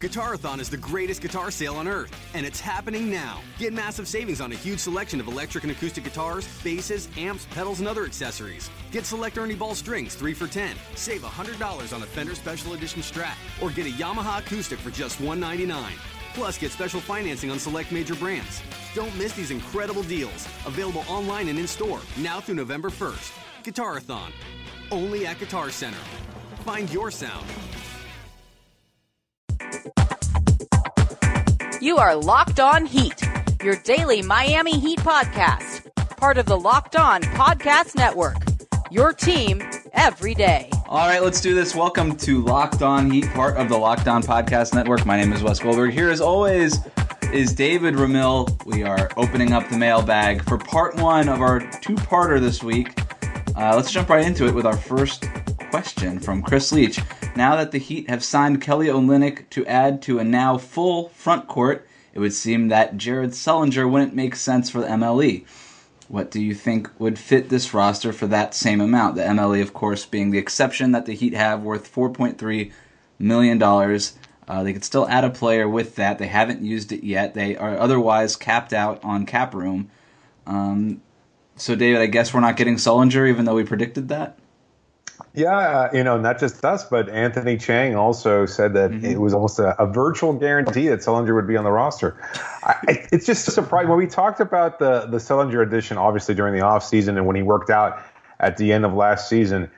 Guitarathon is the greatest guitar sale on earth, and it's happening now. Get massive savings on a huge selection of electric and acoustic guitars, basses, amps, pedals, and other accessories. Get select Ernie Ball strings 3 for 10. Save $100 on a Fender Special Edition Strat, or get a Yamaha acoustic for just 199. Plus, get special financing on select major brands. Don't miss these incredible deals. Available online and in store now through November 1st. Guitarathon, only at Guitar Center. Find your sound. You are Locked On Heat, your daily Miami Heat podcast, part of the Locked On Podcast Network. Your team every day. All right, let's do this. Welcome to Locked On Heat, part of the Locked On Podcast Network. My name is Wes Goldberg. Here, as always, is David Ramil. We are opening up the mailbag for part one of our two-parter this week. Uh, let's jump right into it with our first question from Chris Leach. Now that the Heat have signed Kelly Olynyk to add to a now full front court, it would seem that Jared Sullinger wouldn't make sense for the MLE. What do you think would fit this roster for that same amount? The MLE, of course, being the exception that the Heat have worth $4.3 million. Uh, they could still add a player with that. They haven't used it yet. They are otherwise capped out on cap room. Um, so, David, I guess we're not getting Sullinger, even though we predicted that. Yeah, uh, you know, not just us, but Anthony Chiang also said that mm-hmm. it was almost a, a, virtual guarantee that Sullinger would be on the roster. I, it's just surprising when we talked about the the Sullinger addition, obviously during the offseason and when he worked out at the end of last season.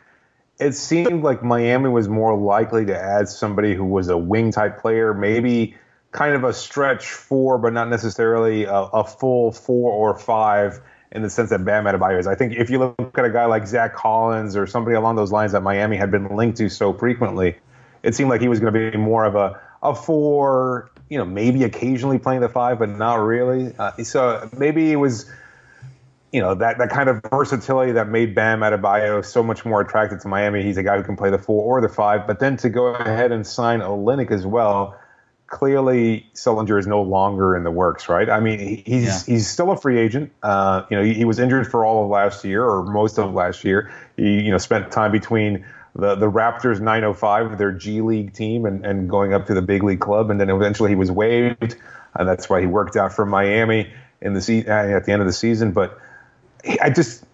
It seemed like Miami was more likely to add somebody who was a wing type player, maybe kind of a stretch four, but not necessarily a, a full four or five in the sense that Bam Adebayo is. I think if you look at a guy like Zach Collins or somebody along those lines that Miami had been linked to so frequently, it seemed like he was going to be more of a a four, you know, maybe occasionally playing the five, but not really. Uh, so maybe it was, you know, that that kind of versatility that made Bam Adebayo so much more attractive to Miami. He's a guy who can play the four or the five, but then to go ahead and sign Olynyk as well clearly Sullinger is no longer in the works, right? I mean, he's yeah. he's still a free agent. Uh, you know, he, he, was injured for all of last year or most of last year. He you know spent time between the the Raptors 905, their G League team, and, and going up to the big league club, and then eventually he was waived, and that's why he worked out for Miami in the se- uh, at the end of the season. But I just.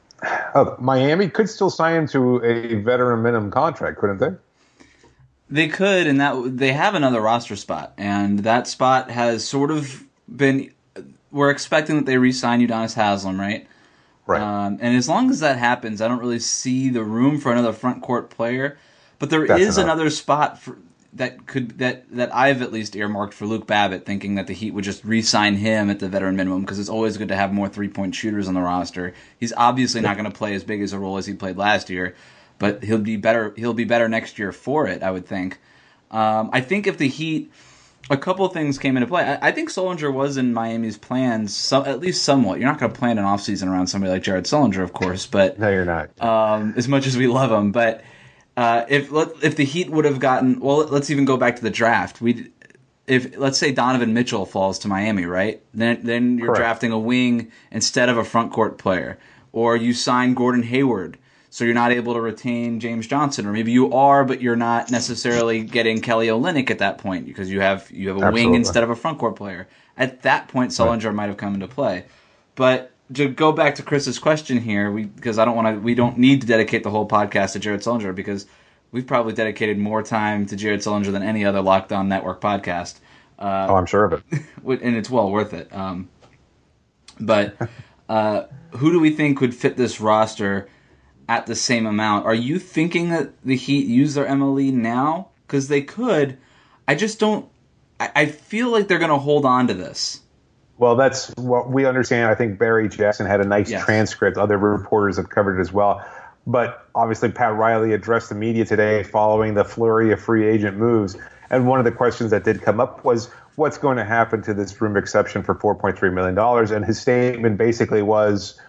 Oh, Miami could still sign him to a veteran minimum contract, couldn't they? They could, and that they have another roster spot, and that spot has sort of been. We're expecting that they re-sign Udonis Haslem, right? Right. Um, and as long as that happens, I don't really see the room for another front court player. But there That's is another spot for that could that that I've at least earmarked for Luke Babbitt, thinking that the Heat would just re-sign him at the veteran minimum because it's always good to have more three-point shooters on the roster. He's obviously not going to play as big as a role as he played last year, but he'll be better. He'll be better next year for it. I would think. Um, I think if the Heat, a couple things came into play. I, I think Sullinger was in Miami's plans, so, at least somewhat. You're not going to plan an offseason around somebody like Jared Sullinger, of course, but no, you're not. Um, as much as we love him, but uh, if if the Heat would have gotten, well, let's even go back to the draft. We if let's say Donovan Mitchell falls to Miami, right? Then then you're Correct. drafting a wing instead of a front court player, or you sign Gordon Hayward so you're not able to retain James Johnson, or maybe you are, but you're not necessarily getting Kelly Olynyk at that point because you have you have a Absolutely. wing instead of a front court player. At that point, Sullinger right. might have come into play. But to go back to Chris's question here, we because I don't want to, we don't need to dedicate the whole podcast to Jared Sullinger because we've probably dedicated more time to Jared Sullinger than any other Locked On Network podcast. Uh, oh, I'm sure of it, and it's well worth it. Um, but uh, who do we think would fit this roster? At the same amount. Are you thinking that the Heat use their MLE now? Because they could. I just don't. I, I feel like they're going to hold on to this. Well, that's what we understand. I think Barry Jackson had a nice yes. transcript. Other reporters have covered it as well. But obviously, Pat Riley addressed the media today following the flurry of free agent moves. And one of the questions that did come up was what's going to happen to this room exception for $4.3 million? And his statement basically was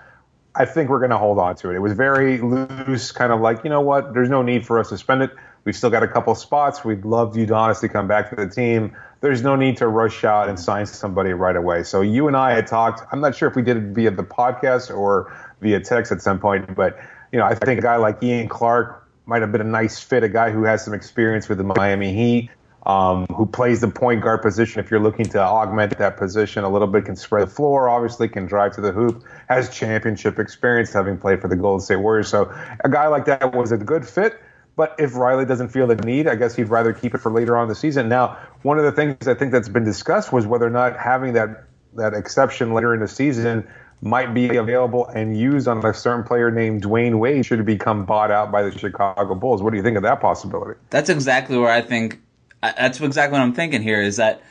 I think we're going to hold on to it. It was very loose, kind of like, you know what, there's no need for us to spend it. We've still got a couple spots. We'd love Udonis to come back to the team. There's no need to rush out and sign somebody right away. So you and I had talked. I'm not sure if we did it via the podcast or via text at some point, but you know, I think a guy like Ian Clark might have been a nice fit. A guy who has some experience with the Miami Heat. Um, who plays the point guard position. If you're looking to augment that position a little bit, can spread the floor, obviously can drive to the hoop, has championship experience having played for the Golden State Warriors. So a guy like that was a good fit. But if Riley doesn't feel the need, I guess he'd rather keep it for later on the season. Now, one of the things I think that's been discussed was whether or not having that that exception later in the season might be available and used on a certain player named Dwyane Wade should become bought out by the Chicago Bulls. What do you think of that possibility? That's exactly where I think. That's exactly what I'm thinking here. Is that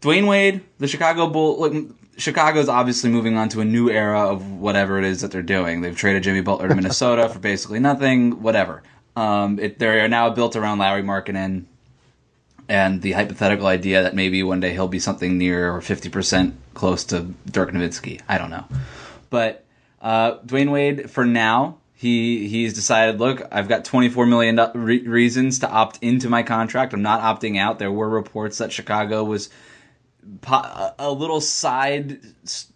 Dwyane Wade, the Chicago Bull, look, Chicago's obviously moving on to a new era of whatever it is that they're doing. They've traded Jimmy Butler to Minnesota for basically nothing, whatever. Um, it, they're now built around Lauri Markkanen and the hypothetical idea that maybe one day he'll be something near or 50% close to Dirk Nowitzki. I don't know. But uh, Dwyane Wade, for now, he he's decided, look, I've got 24 million re- reasons to opt into my contract. I'm not opting out. There were reports that Chicago was po- a little side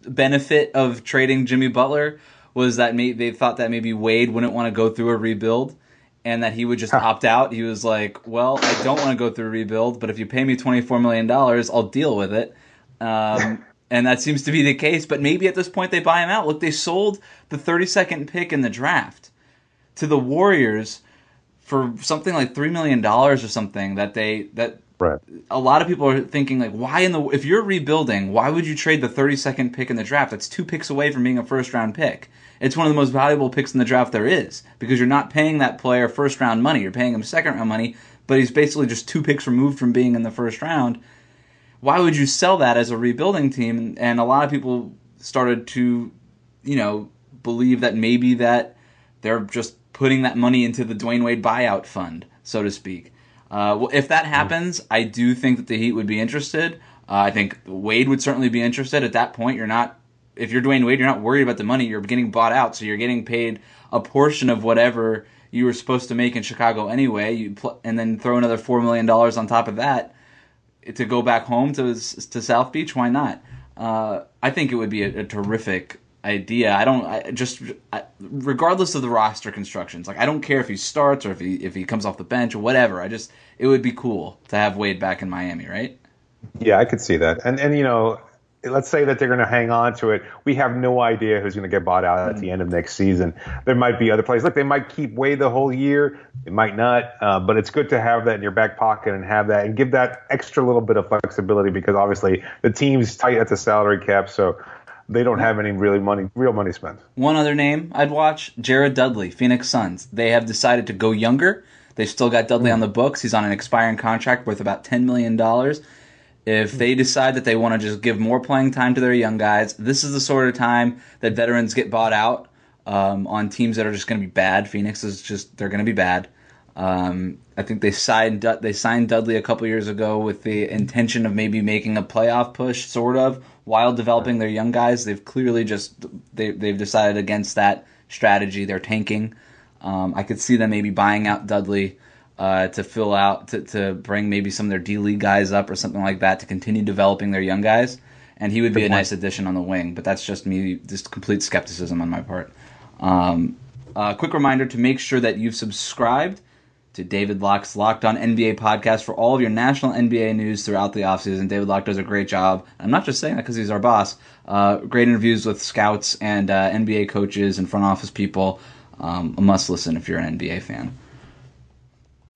benefit of trading Jimmy Butler was that may- they thought that maybe Wade wouldn't want to go through a rebuild and that he would just opt out. He was like, "Well, I don't want to go through a rebuild, but if you pay me twenty four million dollars, I'll deal with it." Um, and that seems to be the case. But maybe at this point they buy him out. Look, they sold the thirty second pick in the draft to the Warriors for something like three million dollars or something. That they that Right. a lot of people are thinking like, why in the if you're rebuilding, why would you trade the 32nd pick in the draft? That's two picks away from being a first round pick. It's one of the most valuable picks in the draft there is because you're not paying that player first round money. You're paying him second round money, but he's basically just two picks removed from being in the first round. Why would you sell that as a rebuilding team? And a lot of people started to, you know, believe that maybe that they're just putting that money into the Dwyane Wade buyout fund, so to speak. Uh, well, if that happens, I do think that the Heat would be interested. Uh, I think Wade would certainly be interested. At that point, you're not if you're Dwyane Wade, you're not worried about the money. You're getting bought out, so you're getting paid a portion of whatever you were supposed to make in Chicago anyway. You pl- and then throw another four million dollars on top of that to go back home to to South Beach. Why not? Uh, I think it would be a, a terrific idea. I don't I just I, regardless of the roster constructions. Like I don't care if he starts or if he if he comes off the bench or whatever. I just it would be cool to have Wade back in Miami, right? Yeah, I could see that. And and you know, let's say that they're going to hang on to it. We have no idea who's going to get bought out at the end of next season. There might be other players. Look, they might keep Wade the whole year. It might not. Uh, but it's good to have that in your back pocket and have that and give that extra little bit of flexibility because obviously the team's tight at the salary cap, so they don't have any really money, real money spent. One other name I'd watch: Jared Dudley, Phoenix Suns. They have decided to go younger. They've still got Dudley on the books. He's on an expiring contract worth about ten million dollars. If they decide that they want to just give more playing time to their young guys, this is the sort of time that veterans get bought out um, on teams that are just going to be bad. Phoenix is just they're going to be bad. Um, I think they signed they signed Dudley a couple years ago with the intention of maybe making a playoff push, sort of, while developing their young guys. They've clearly just they they've decided against that strategy. They're tanking. Um, I could see them maybe buying out Dudley uh, to fill out to, to bring maybe some of their D League guys up or something like that to continue developing their young guys. And he would be a nice addition on the wing, but that's just me, just complete skepticism on my part. Um, uh, quick reminder to make sure that you've subscribed to David Locke's Locked On NBA podcast for all of your national NBA news throughout the offseason. David Locke does a great job. I'm not just saying that because he's our boss. Uh, great interviews with scouts and uh, NBA coaches and front office people. Um, a must listen if you're an NBA fan.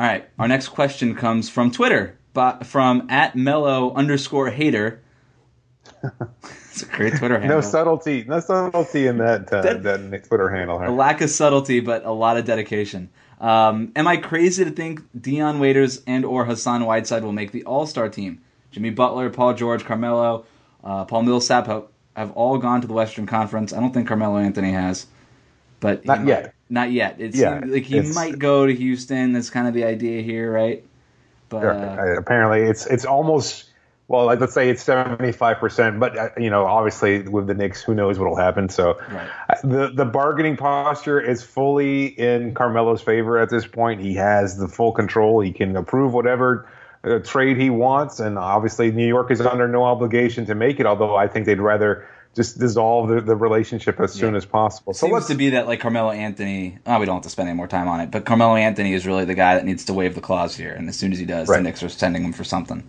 All right, our next question comes from Twitter, but from at mellow underscore hater. it's a great Twitter handle. No subtlety, no subtlety in that uh, That- that, Twitter handle. a lack of subtlety, but a lot of dedication. Um, am I crazy to think Dion Waiters and or Hassan Whiteside will make the All Star team? Jimmy Butler, Paul George, Carmelo, uh, Paul Millsap have, have all gone to the Western Conference. I don't think Carmelo Anthony has, but Not might. yet. Not yet. It's Yeah, like he might go to Houston. That's kind of the idea here, right? But uh, uh, apparently, it's it's almost well, like let's say it's seventy five percent, but uh, you know, obviously with the Knicks, who knows what'll happen? So Right. uh, the the bargaining posture is fully in Carmelo's favor at this point. He has the full control. He can approve whatever. Uh, trade he wants, and obviously New York is under no obligation to make it. Although I think they'd rather just dissolve the, the relationship as soon as possible. So seems let's to be that like Carmelo Anthony. Oh, we don't have to spend any more time on it. But Carmelo Anthony is really the guy that needs to waive the clause here, and as soon as he does, the Right. Knicks are sending him for something.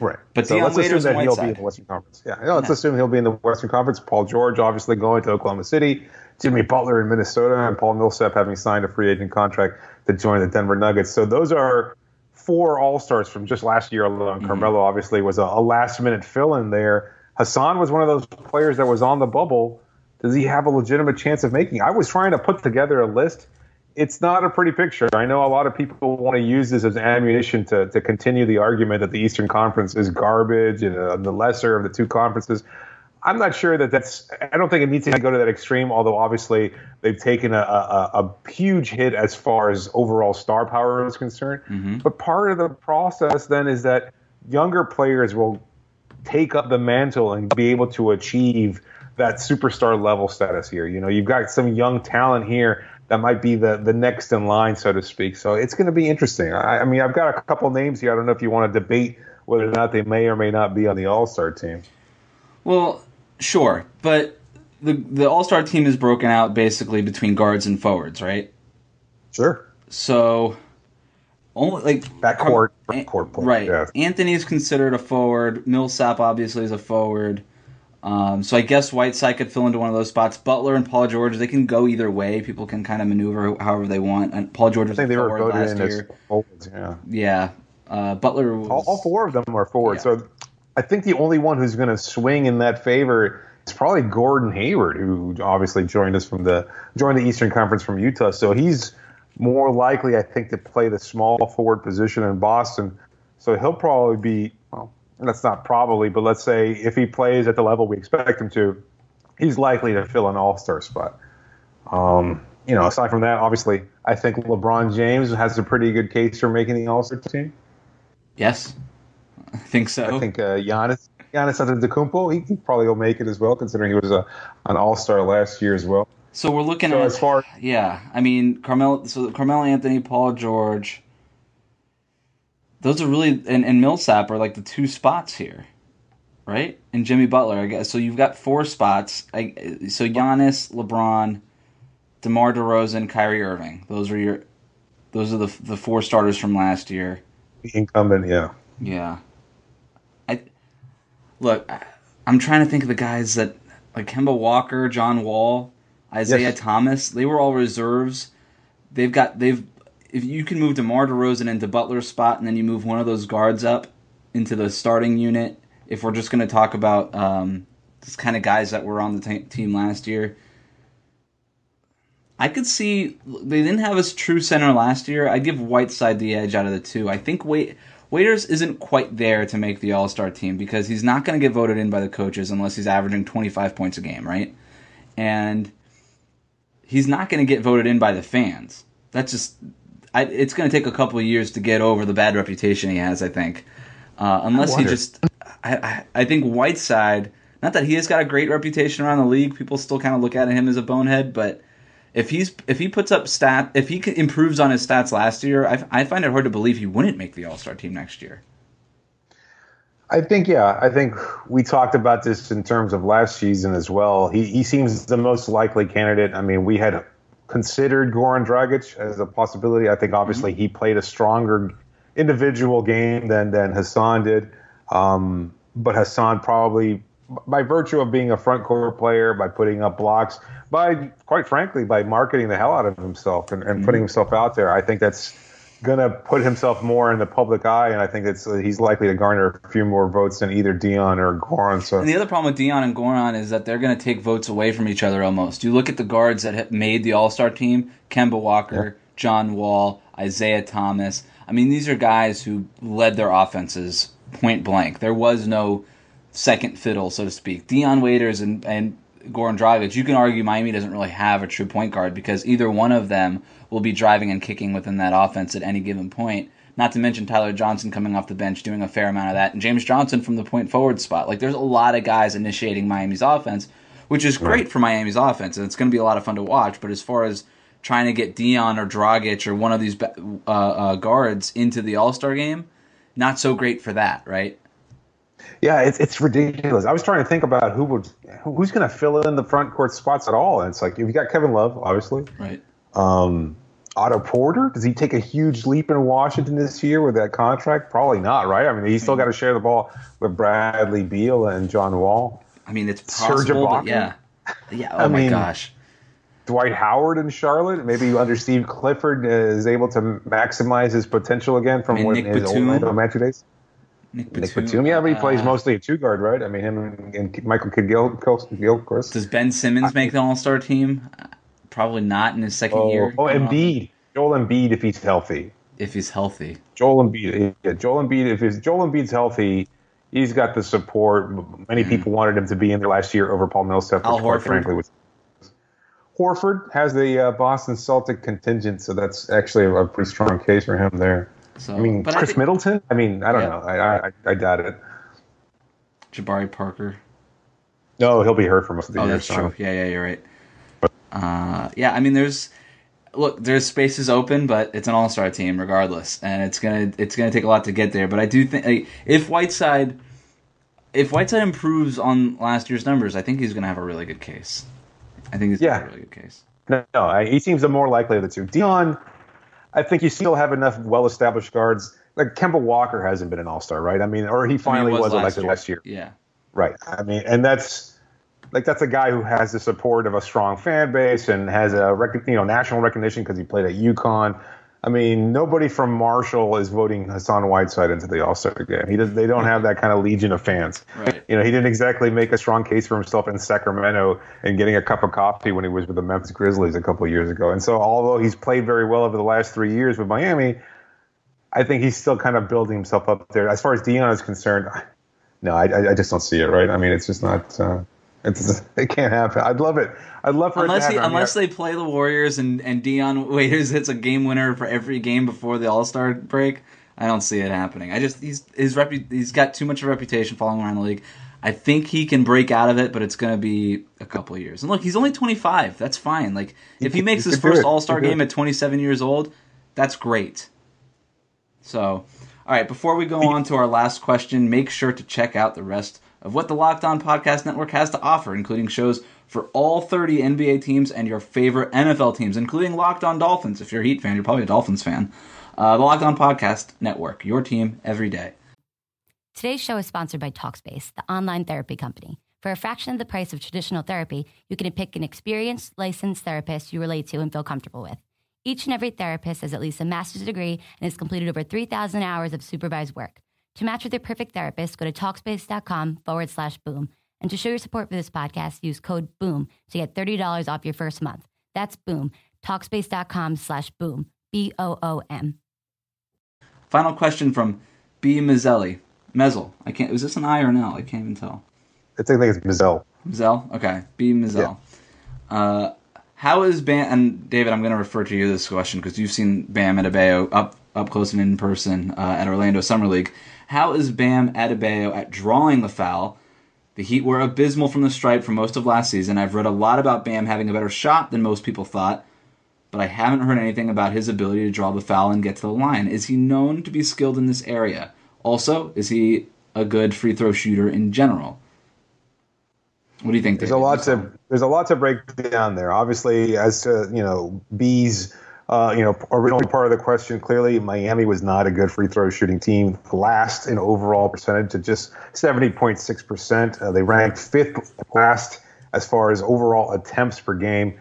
Right. But so Deion let's assume that he'll be in the Western Conference. Yeah, yeah, let's assume he'll be in the Western Conference. Paul George obviously going to Oklahoma City. Jimmy Butler in Minnesota, and Paul Millsap having signed a free agent contract to join the Denver Nuggets. So those are four All Stars from just last year alone. Mm-hmm. Carmelo obviously was a, a last minute fill in there. Hassan was one of those players that was on the bubble. Does he have a legitimate chance of making? I was trying to put together a list. It's not a pretty picture. I know a lot of people want to use this as ammunition to, to continue the argument that the Eastern Conference is garbage and uh, the lesser of the two conferences. I'm not sure that that's. I don't think it needs to go to that extreme. Although obviously they've taken a, a, a huge hit as far as overall star power is concerned. But part of the process then is that younger players will take up the mantle and be able to achieve that superstar level status here. You know, you've got some young talent here that might be the the next in line, so to speak. So it's going to be interesting. I, I mean, I've got a couple names here. I don't know if you want to debate whether or not they may or may not be on the All Star team. Well, sure, but the the All Star team is broken out basically between guards and forwards, right? Sure. So only like Backcourt, backcourt play, right? yeah. Anthony is considered a forward. Millsap obviously is a forward. Um, so I guess Whiteside could fill into one of those spots. Butler and Paul George, they can go either way. People can kind of maneuver however they want. And Paul George I was think a they were forward voted last in as forwards. Yeah. Yeah, uh, Butler. Was, all, all four of them are forward. Yeah. So I think the only one who's going to swing in that favor is probably Gordon Hayward, who obviously joined us from the joined the Eastern Conference from Utah. So he's more likely, I think, to play the small forward position in Boston. So he'll probably be well. That's not probably, but let's say if he plays at the level we expect him to, he's likely to fill an All Star spot. Um, you know, aside from that, obviously, I think LeBron James has a pretty good case for making the All Star team. Yes, I think so. I think uh, Giannis Giannis Antetokounmpo he, he probably will make it as well, considering he was a, an All Star last year as well. So we're looking So at as far Yeah, I mean Carmel. So Carmelo Anthony, Paul George. Those are really and, and Millsap are like the two spots here, right? And Jimmy Butler, I guess. So you've got four spots. I, so Giannis, LeBron, DeMar DeRozan, Kyrie Irving. Those are your. Those are the the four starters from last year. the incumbent, yeah, Yeah. I look. I'm trying to think of the guys that like Kemba Walker, John Wall, Isaiah Yes. Thomas. They were all reserves. They've got they've. If you can move DeMar DeRozan into Butler's spot, and then you move one of those guards up into the starting unit. If we're just going to talk about um, this kind of guys that were on the t- team last year, I could see they didn't have a true center last year. I'd give Whiteside the edge out of the two. I think Wait Waiters isn't quite there to make the All Star team because he's not going to get voted in by the coaches unless he's averaging 25 points a game, right? And he's not going to get voted in by the fans. That's just I, it's going to take a couple of years to get over the bad reputation he has. I think, uh, unless he just, I, I, I think Whiteside. Not that he has got a great reputation around the league. People still kind of look at him as a bonehead, but if he's if he puts up stat if he improves on his stats last year, I, I find it hard to believe he wouldn't make the All Star team next year. I think yeah, I think we talked about this in terms of last season as well. He he seems the most likely candidate. I mean, we had considered Goran Dragic as a possibility. I think obviously he played a stronger individual game than than Hassan did. Um, but Hassan probably, by virtue of being a front court player, by putting up blocks, by quite frankly, by marketing the hell out of himself and, and putting himself out there, I think that's going to put himself more in the public eye, and I think it's uh, he's likely to garner a few more votes than either Dion or Goran. So And the other problem with Dion and Goran is that they're going to take votes away from each other almost. You look at the guards that have made the All Star team: Kemba Walker, John Wall, Isaiah Thomas. I mean, these are guys who led their offenses point blank. There was no second fiddle, so to speak. Dion Waiters and and Goran Dragic, you can argue Miami doesn't really have a true point guard because either one of them will be driving and kicking within that offense at any given point. Not to mention Tyler Johnson coming off the bench doing a fair amount of that, and James Johnson from the point forward spot. Like there's a lot of guys initiating Miami's offense, which is great for Miami's offense, and it's going to be a lot of fun to watch. But as far as trying to get Dion or Dragic or one of these uh, uh, guards into the All Star game, not so great for that, right? Yeah, it's it's ridiculous. I was trying to think about who would who's going to fill in the front court spots at all. And it's like you got Kevin Love, obviously. Right. Um, Otto Porter, does he take a huge leap in Washington this year with that contract? Probably not, right? I mean, he's still got to share the ball with Bradley Beal and John Wall. I mean, it's possible, yeah, yeah. Oh I my mean, gosh. Dwight Howard in Charlotte, maybe under Steve Clifford is able to maximize his potential again from mean, what Nick his Batum. Orlando Magic days. Nick Nick Batum, Batum, yeah, but he plays uh, mostly a two guard, right? I mean, him and, and Michael Kidd Gilchrist. Does Ben Simmons make the All Star team? Probably not in his second Oh, year. oh, Embiid, Joel Embiid, if he's healthy. If he's healthy. Joel Embiid, yeah, Joel Embiid. If his, Joel Embiid's healthy, he's got the support. Many people wanted him to be in there last year over Paul Millsap, which quite Horford. frankly was. Horford has the uh, Boston Celtic contingent, so that's actually a pretty strong case for him there. So, I mean, but Khris think Middleton. I mean, I don't Yeah. know. I, I I doubt it. Jabari Parker. No, he'll be hurt for most of the Oh, year. that's so. true. Yeah, yeah, you're right. Uh, yeah, I mean, there's look, there's spaces open, but it's an all-star team regardless, and it's gonna it's gonna take a lot to get there. But I do think like, if Whiteside if Whiteside improves on last year's numbers, I think he's gonna have a really good case. I think he's gonna Yeah. have a really good case. No, no, I, he seems the more likely of the two. Dion, I think you still have enough well-established guards. Like Kemba Walker hasn't been an All-Star, right? I mean, or he I mean, finally it was, elected last year. Yeah. Right. I mean, and that's like that's a guy who has the support of a strong fan base and has a rec- you know national recognition because he played at UConn. I mean, nobody from Marshall is voting Hassan Whiteside into the All Star game. He does, they don't have that kind of legion of fans. Right. You know, he didn't exactly make a strong case for himself in Sacramento and getting a cup of coffee when he was with the Memphis Grizzlies a couple of years ago. And so, although he's played very well over the last three years with Miami, I think he's still kind of building himself up there. As far as Dion is concerned, no, I, I- I just don't see it. Right? I mean, it's just not. Uh, it's it can't happen. I'd love it. I'd love for Unless it to happen. Mean, unless they play the Warriors and and Dion Waiters hits a game winner for every game before the All Star break, I don't see it happening. I just he's his repu- he's got too much of a reputation following around the league. I think he can break out of it, but it's going to be a couple of years. And look, he's only 25. That's fine. Like if he makes he his first. All Star He game at 27 years old, that's great. So, all right, before we go on to our last question, make sure to check out the rest of what the Locked On Podcast Network has to offer, including shows for all 30 NBA teams and your favorite NFL teams, including Locked On Dolphins. If you're a Heat fan, you're probably a Dolphins fan. Uh, the Locked On Podcast Network, your team every day. Today's show is sponsored by Talkspace, the online therapy company. For a fraction of the price of traditional therapy, you can pick an experienced, licensed therapist you relate to and feel comfortable with. Each and every therapist has at least a master's degree and has completed over 3,000 hours of supervised work. To match with your perfect therapist, go to Talkspace.com forward slash boom. And to show your support for this podcast, use code BOOM to get $30 off your first month. That's BOOM. Talkspace.com slash boom. B O O M. Final question from B. Mizzelli. Mezzel. I can't. Was this an I or an L? I can't even tell. I think it's Mizzell. Mizzell? Okay. B. Mizzell. Uh, how is Bam and David? I'm going to refer to you this question because you've seen Bam Adebayo up up close and in person uh, at Orlando Summer League. How is Bam Adebayo at drawing the foul? The Heat were abysmal from the stripe for most of last season. I've read a lot about Bam having a better shot than most people thought, but I haven't heard anything about his ability to draw the foul and get to the line. Is he known to be skilled in this area? Also, is he a good free throw shooter in general? What do you think? There's David? a lot to there's a lot to break down there. Obviously, as to you know, B's uh, you know original part of the question. Clearly, Miami was not a good free throw shooting team. Last in overall percentage at just 70.6 percent. Uh, they ranked fifth last as far as overall attempts per game.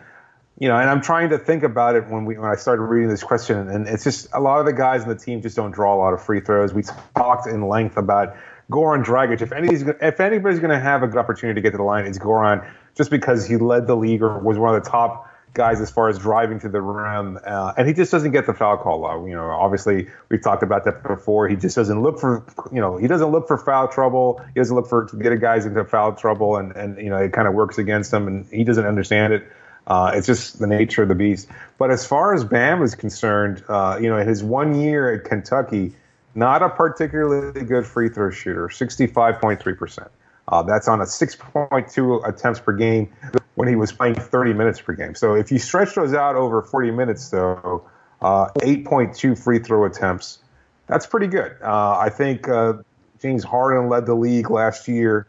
You know, and I'm trying to think about it when we when I started reading this question, and it's just a lot of the guys in the team just don't draw a lot of free throws. We talked in length about Goran Dragic. If anybody's if anybody's going to have a good opportunity to get to the line, it's Goran, just because he led the league or was one of the top guys as far as driving to the rim, uh, and he just doesn't get the foul call. Uh, you know, obviously we've talked about that before. He just doesn't look for, you know, he doesn't look for foul trouble. He doesn't look for to get guys into foul trouble, and and you know it kind of works against him, and he doesn't understand it. Uh, it's just the nature of the beast. But as far as Bam is concerned, uh, you know, in his one year at Kentucky, not a particularly good free throw shooter, 65.3 percent. Uh, that's on a 6.2 attempts per game when he was playing 30 minutes per game. So if you stretch those out over 40 minutes, though, uh, 8.2 free throw attempts, that's pretty good. Uh, I think uh, James Harden led the league last year.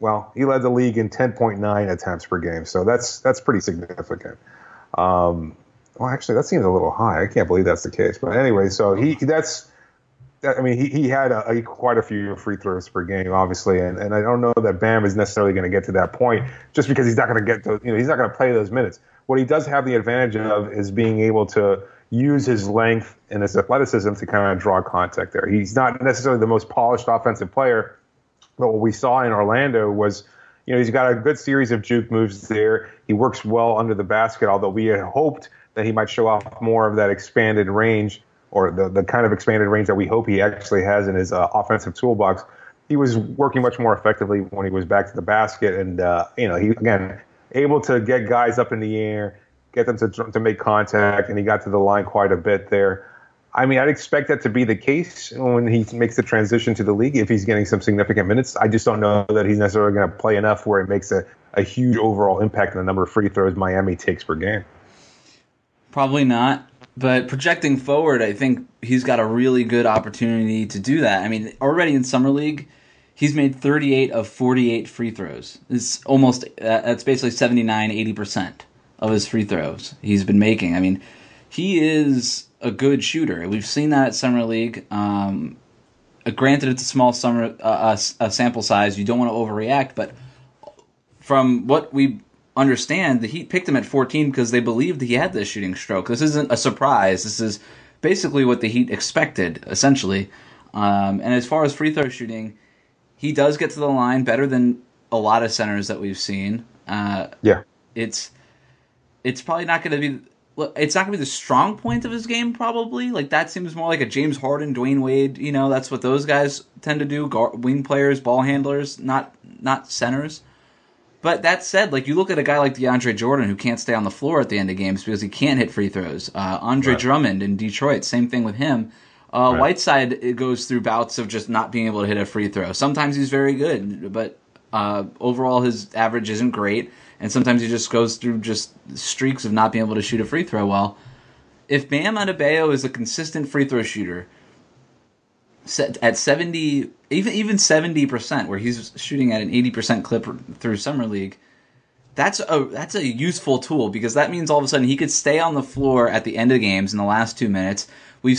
Well, he led the league in 10.9 attempts per game, so that's that's pretty significant. Um, well, actually, that seems a little high. I can't believe that's the case. But anyway, so he that's I mean, he, he had a, a, quite a few free throws per game, obviously, and, and I don't know that Bam is necessarily going to get to that point just because he's not going to get those, you know, he's not going to play those minutes. What he does have the advantage of is being able to use his length and his athleticism to kind of draw contact there. He's not necessarily the most polished offensive player, but what we saw in Orlando was, you know, he's got a good series of juke moves there. He works well under the basket, although we had hoped that he might show off more of that expanded range or the, the kind of expanded range that we hope he actually has in his uh, offensive toolbox. He was working much more effectively when he was back to the basket, and uh, you know he again able to get guys up in the air, get them to to make contact, and he got to the line quite a bit there. I mean, I'd expect that to be the case when he makes the transition to the league if he's getting some significant minutes. I just don't know that he's necessarily going to play enough where it makes a, a huge overall impact on the number of free throws Miami takes per game. Probably not. But projecting forward, I think he's got a really good opportunity to do that. I mean, already in summer league, he's made 38 of 48 free throws. It's almost uh, that's basically 79, 80 percent of his free throws he's been making. I mean, he is a good shooter. We've seen that at summer league. Um, uh, granted, it's a small summer uh, a sample size. You don't want to overreact, but from what we understand the Heat picked him at 14 because they believed he had this shooting stroke. This isn't a surprise. This is basically what the Heat expected, essentially. Um, and as far as free throw shooting, he does get to the line better than a lot of centers that we've seen. Uh, yeah, it's it's probably not going to be. It's not going to be the strong point of his game, probably. Like that seems more like a James Harden, Dwyane Wade. You know, that's what those guys tend to do: wing players, ball handlers, not not centers. But that said, like you look at a guy like DeAndre Jordan who can't stay on the floor at the end of games because he can't hit free throws. Uh, Andre right. Drummond in Detroit, same thing with him. Uh, right. Whiteside it goes through bouts of just not being able to hit a free throw. Sometimes he's very good, but uh, overall his average isn't great, and sometimes he just goes through just streaks of not being able to shoot a free throw well. If Bam Adebayo is a consistent free throw shooter, at 70 even even 70% where he's shooting at an 80% clip through summer league that's a that's a useful tool because that means all of a sudden he could stay on the floor at the end of games in the last 2 minutes. We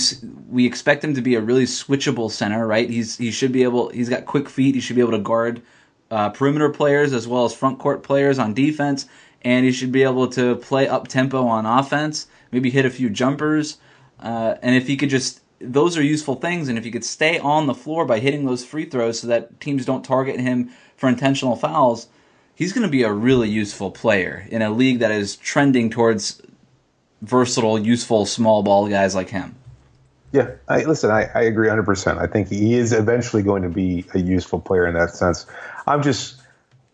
we expect him to be a really switchable center right? He's he should be able he's got quick feet he should be able to guard uh, perimeter players as well as front court players on defense and he should be able to play up tempo on offense maybe hit a few jumpers uh, and if he could just those are useful things. And if he could stay on the floor by hitting those free throws so that teams don't target him for intentional fouls, he's going to be a really useful player in a league that is trending towards versatile, useful small ball guys like him. Yeah, I, listen, I, I agree 100%. I think he is eventually going to be a useful player in that sense. I'm just,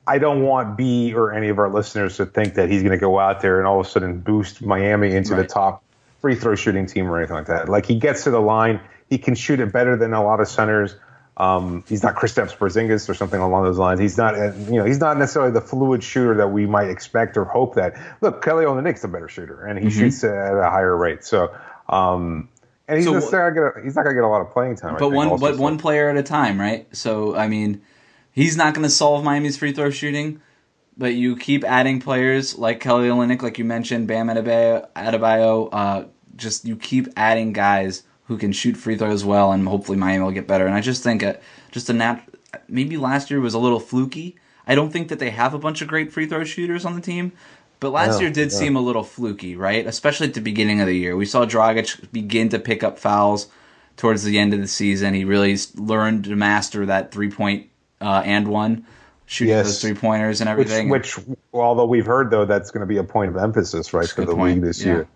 I don't want B or any of our listeners to think that he's going to go out there and all of a sudden boost Miami into right. the top free throw shooting team or anything like that. Like he gets to the line, he can shoot it better than a lot of centers. Um, he's not Kristaps Porzingis or something along those lines. He's not, you know, he's not necessarily the fluid shooter that we might expect or hope that. Look, Kelly Olynyk's a better shooter, and he mm-hmm. shoots at a higher rate. So, um, and he's, so, he's not going to get a lot of playing time. But one, also, but so. one player at a time, right? So, I mean, he's not going to solve Miami's free throw shooting but you keep adding players like Kelly Olynyk, like you mentioned, Bam Adebayo, Adebayo uh, just you keep adding guys who can shoot free throws well, and hopefully Miami will get better. And I just think a, just a nat maybe last year was a little fluky. I don't think that they have a bunch of great free throw shooters on the team, but last year did seem a little fluky, right? Especially at the beginning of the year. We saw Dragic begin to pick up fouls towards the end of the season. He really learned to master that three point uh, and one shooting Yes. those three pointers and everything. which, although we've heard though, that's going to be a point of emphasis, right, for the point, league this yeah. year.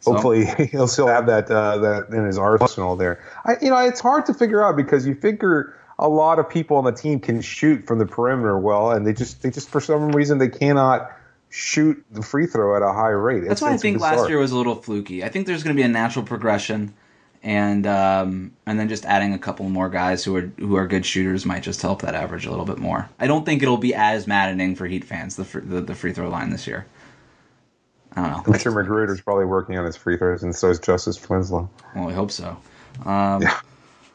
So- Hopefully, he'll still have that uh, that in his arsenal there. I, you know, it's hard to figure out because you figure a lot of people on the team can shoot from the perimeter well, and they just they just for some reason they cannot shoot the free throw at a high rate. That's It's- why I it's think last year was a little fluky. I think there's going to be a natural progression, and um, and then just adding a couple more guys who are who are good shooters might just help that average a little bit more. I don't think it'll be as maddening for Heat fans the the, the free throw line this year. I don't know. I'm sure McGruder's probably working on his free throws, and so is Justice Winslow. Well, we hope so. Um, Yeah.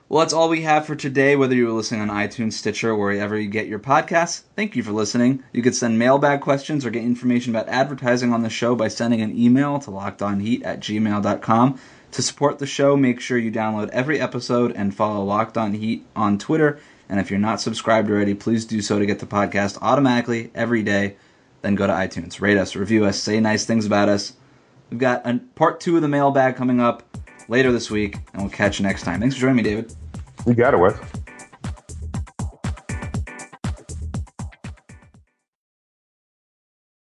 Well, that's all we have for today. Whether you are listening on iTunes, Stitcher, or wherever you get your podcasts, thank you for listening. You could send mailbag questions or get information about advertising on the show by sending an email to lockedonheat at gmail.com. To support the show, make sure you download every episode and follow Locked On Heat on Twitter. And if you're not subscribed already, please do so to get the podcast automatically every day. Then go to iTunes, rate us, review us, say nice things about us. We've got a part two of the mailbag coming up later this week, and we'll catch you next time. Thanks for joining me, David. You got it, Wes.